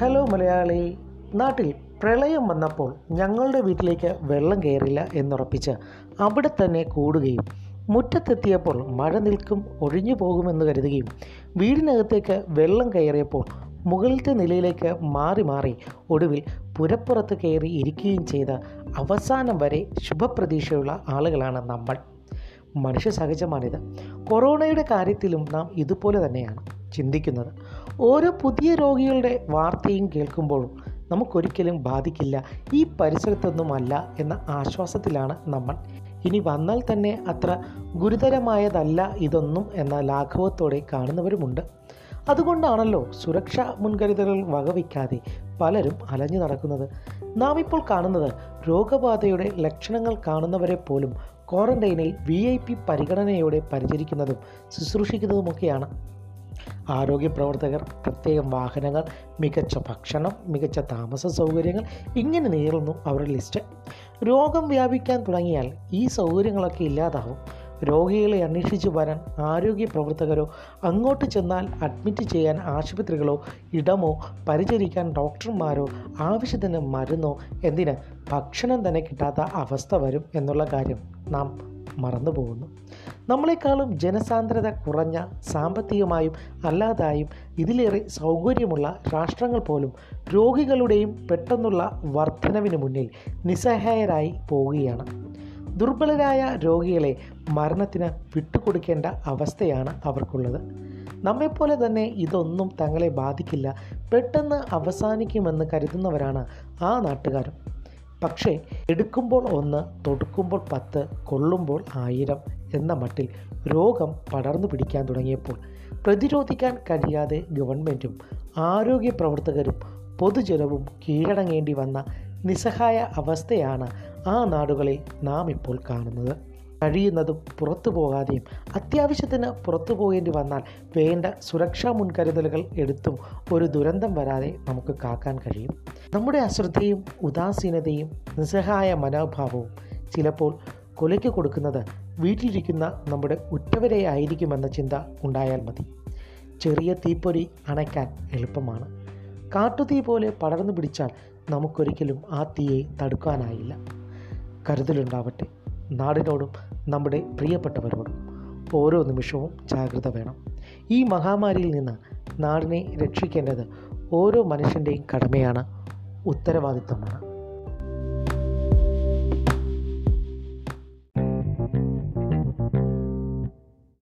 Hello Malayali നാട്ടിൽ പ്രളയം വന്നപ്പോൾ ഞങ്ങളുടെ വീട്ടിലേക്ക് വെള്ളം കയറില്ല എന്നുറപ്പിച്ച് അവിടെ തന്നെ കൂടുകയും മുറ്റത്തെത്തിയപ്പോൾ മഴ നിൽക്കും ഒഴിഞ്ഞു പോകുമെന്ന് കരുതുകയും വീടിനകത്തേക്ക് വെള്ളം കയറിയപ്പോൾ മുകളിലത്തെ നിലയിലേക്ക് മാറി മാറി ഒടുവിൽ പുരപ്പുറത്ത് കയറി ഇരിക്കുകയും ചെയ്ത അവസാനം വരെ ശുഭപ്രതീക്ഷയുള്ള ആളുകളാണ് നമ്മൾ. മനുഷ്യ സഹജമാണിത്. കൊറോണയുടെ കാര്യത്തിലും നാം ഇതുപോലെ തന്നെയാണ് ചിന്തിക്കുന്നത്. ഓരോ പുതിയ രോഗികളുടെ വാർത്തയും കേൾക്കുമ്പോഴും നമുക്കൊരിക്കലും ബാധിക്കില്ല. ഈ പരിസരത്തൊന്നുമല്ല എന്ന ആശ്വാസത്തിലാണ് നമ്മൾ. ഇനി വന്നാൽ തന്നെ അത്ര ഗുരുതരമായതല്ല ഇതൊന്നും എന്ന ലാഘവത്തോടെ കാണുന്നവരുമുണ്ട്. അതുകൊണ്ടാണല്ലോ സുരക്ഷാ മുൻകരുതലുകൾ വകവയ്ക്കാതെ പലരും അലഞ്ഞു നടക്കുന്നത്. നാം ഇപ്പോൾ കാണുന്നത് രോഗബാധയുടെ ലക്ഷണങ്ങൾ കാണുന്നവരെ പോലും ക്വാറന്റൈനിൽ വി ഐ പി പരിഗണനയോടെ പരിചരിക്കുന്നതും ശുശ്രൂഷിക്കുന്നതുമൊക്കെയാണ്. ആരോഗ്യ പ്രവർത്തകർ പ്രത്യേകം വാഹനങ്ങൾ മികച്ച ഭക്ഷണം മികച്ച താമസ സൗകര്യങ്ങൾ ഇങ്ങനെ നീളുന്നു അവരുടെ ലിസ്റ്റ് രോഗം വ്യാപിക്കാൻ തുടങ്ങിയാൽ ഈ സൗകര്യങ്ങളൊക്കെ ഇല്ലാതാവും. രോഗികളെ അന്വേഷിച്ച് വരാൻ ആരോഗ്യ പ്രവർത്തകരോ അങ്ങോട്ട് ചെന്നാൽ അഡ്മിറ്റ് ചെയ്യാൻ ആശുപത്രികളോ ഇടമോ പരിചരിക്കാൻ ഡോക്ടർമാരോ ആവശ്യത്തിന് മരുന്നോ എന്തിന് ഭക്ഷണം തന്നെ കിട്ടാത്ത അവസ്ഥ വരും എന്നുള്ള കാര്യം നാം മറന്നു പോകുന്നു നമ്മളെക്കാളും ജനസാന്ദ്രത കുറഞ്ഞ സാമ്പത്തികമായും അല്ലാതായും ഇതിലേറെ സൗകര്യമുള്ള രാഷ്ട്രങ്ങൾ പോലും രോഗികളുടെയും പെട്ടെന്നുള്ള വർധനവിന് മുന്നിൽ നിസ്സഹായരായി പോവുകയാണ്. ദുർബലരായ രോഗികളെ മരണത്തിന് വിട്ടുകൊടുക്കേണ്ട അവസ്ഥയാണ് അവർക്കുള്ളത്. നമ്മെപ്പോലെ തന്നെ ഇതൊന്നും തങ്ങളെ ബാധിക്കില്ല. പെട്ടെന്ന് അവസാനിക്കുമെന്ന് കരുതുന്നവരാണ് ആ നാട്ടുകാരും. പക്ഷേ എടുക്കുമ്പോൾ ഒന്ന് തൊടുക്കുമ്പോൾ പത്ത് കൊള്ളുമ്പോൾ ആയിരം എന്ന മട്ടിൽ രോഗം പടർന്നു പിടിക്കാൻ തുടങ്ങിയപ്പോൾ പ്രതിരോധിക്കാൻ കഴിയാതെ ഗവൺമെന്റും ആരോഗ്യ പ്രവർത്തകരും പൊതുജനവും കീഴടങ്ങേണ്ടി വന്ന നിസ്സഹായ അവസ്ഥയാണ് ആ നാടുകളിൽ നാം ഇപ്പോൾ കാണുന്നത്. കഴിയുന്നതും പുറത്തു പോകാതെയും അത്യാവശ്യത്തിന് പുറത്തു പോകേണ്ടി വന്നാൽ വേണ്ട സുരക്ഷാ മുൻകരുതലുകൾ എടുത്തും ഒരു ദുരന്തം വരാതെ നമുക്ക് കാക്കാൻ കഴിയും. നമ്മുടെ അശ്രദ്ധയും ഉദാസീനതയും നിസ്സഹായ മനോഭാവവും ചിലപ്പോൾ കൊലയ്ക്ക് കൊടുക്കുന്നത് വീട്ടിലിരിക്കുന്ന നമ്മുടെ ഉറ്റവരെ ആയിരിക്കുമെന്ന ചിന്ത ഉണ്ടായാൽ മതി. ചെറിയ തീപ്പൊരി അണയ്ക്കാൻ എളുപ്പമാണ്. കാട്ടുതീ പോലെ പടർന്നു പിടിച്ചാൽ നമുക്കൊരിക്കലും ആ തീയെ തടുക്കാനായില്ല. കരുതലുണ്ടാവട്ടെ. നാടിനോടും നമ്മുടെ പ്രിയപ്പെട്ടവരോടും ഓരോ നിമിഷവും ജാഗ്രത വേണം. ഈ മഹാമാരിയിൽ നിന്ന് നാടിനെ രക്ഷിക്കേണ്ടത് ഓരോ മനുഷ്യന്റെയും കടമയാണ് ഉത്തരവാദിത്തമാണ്.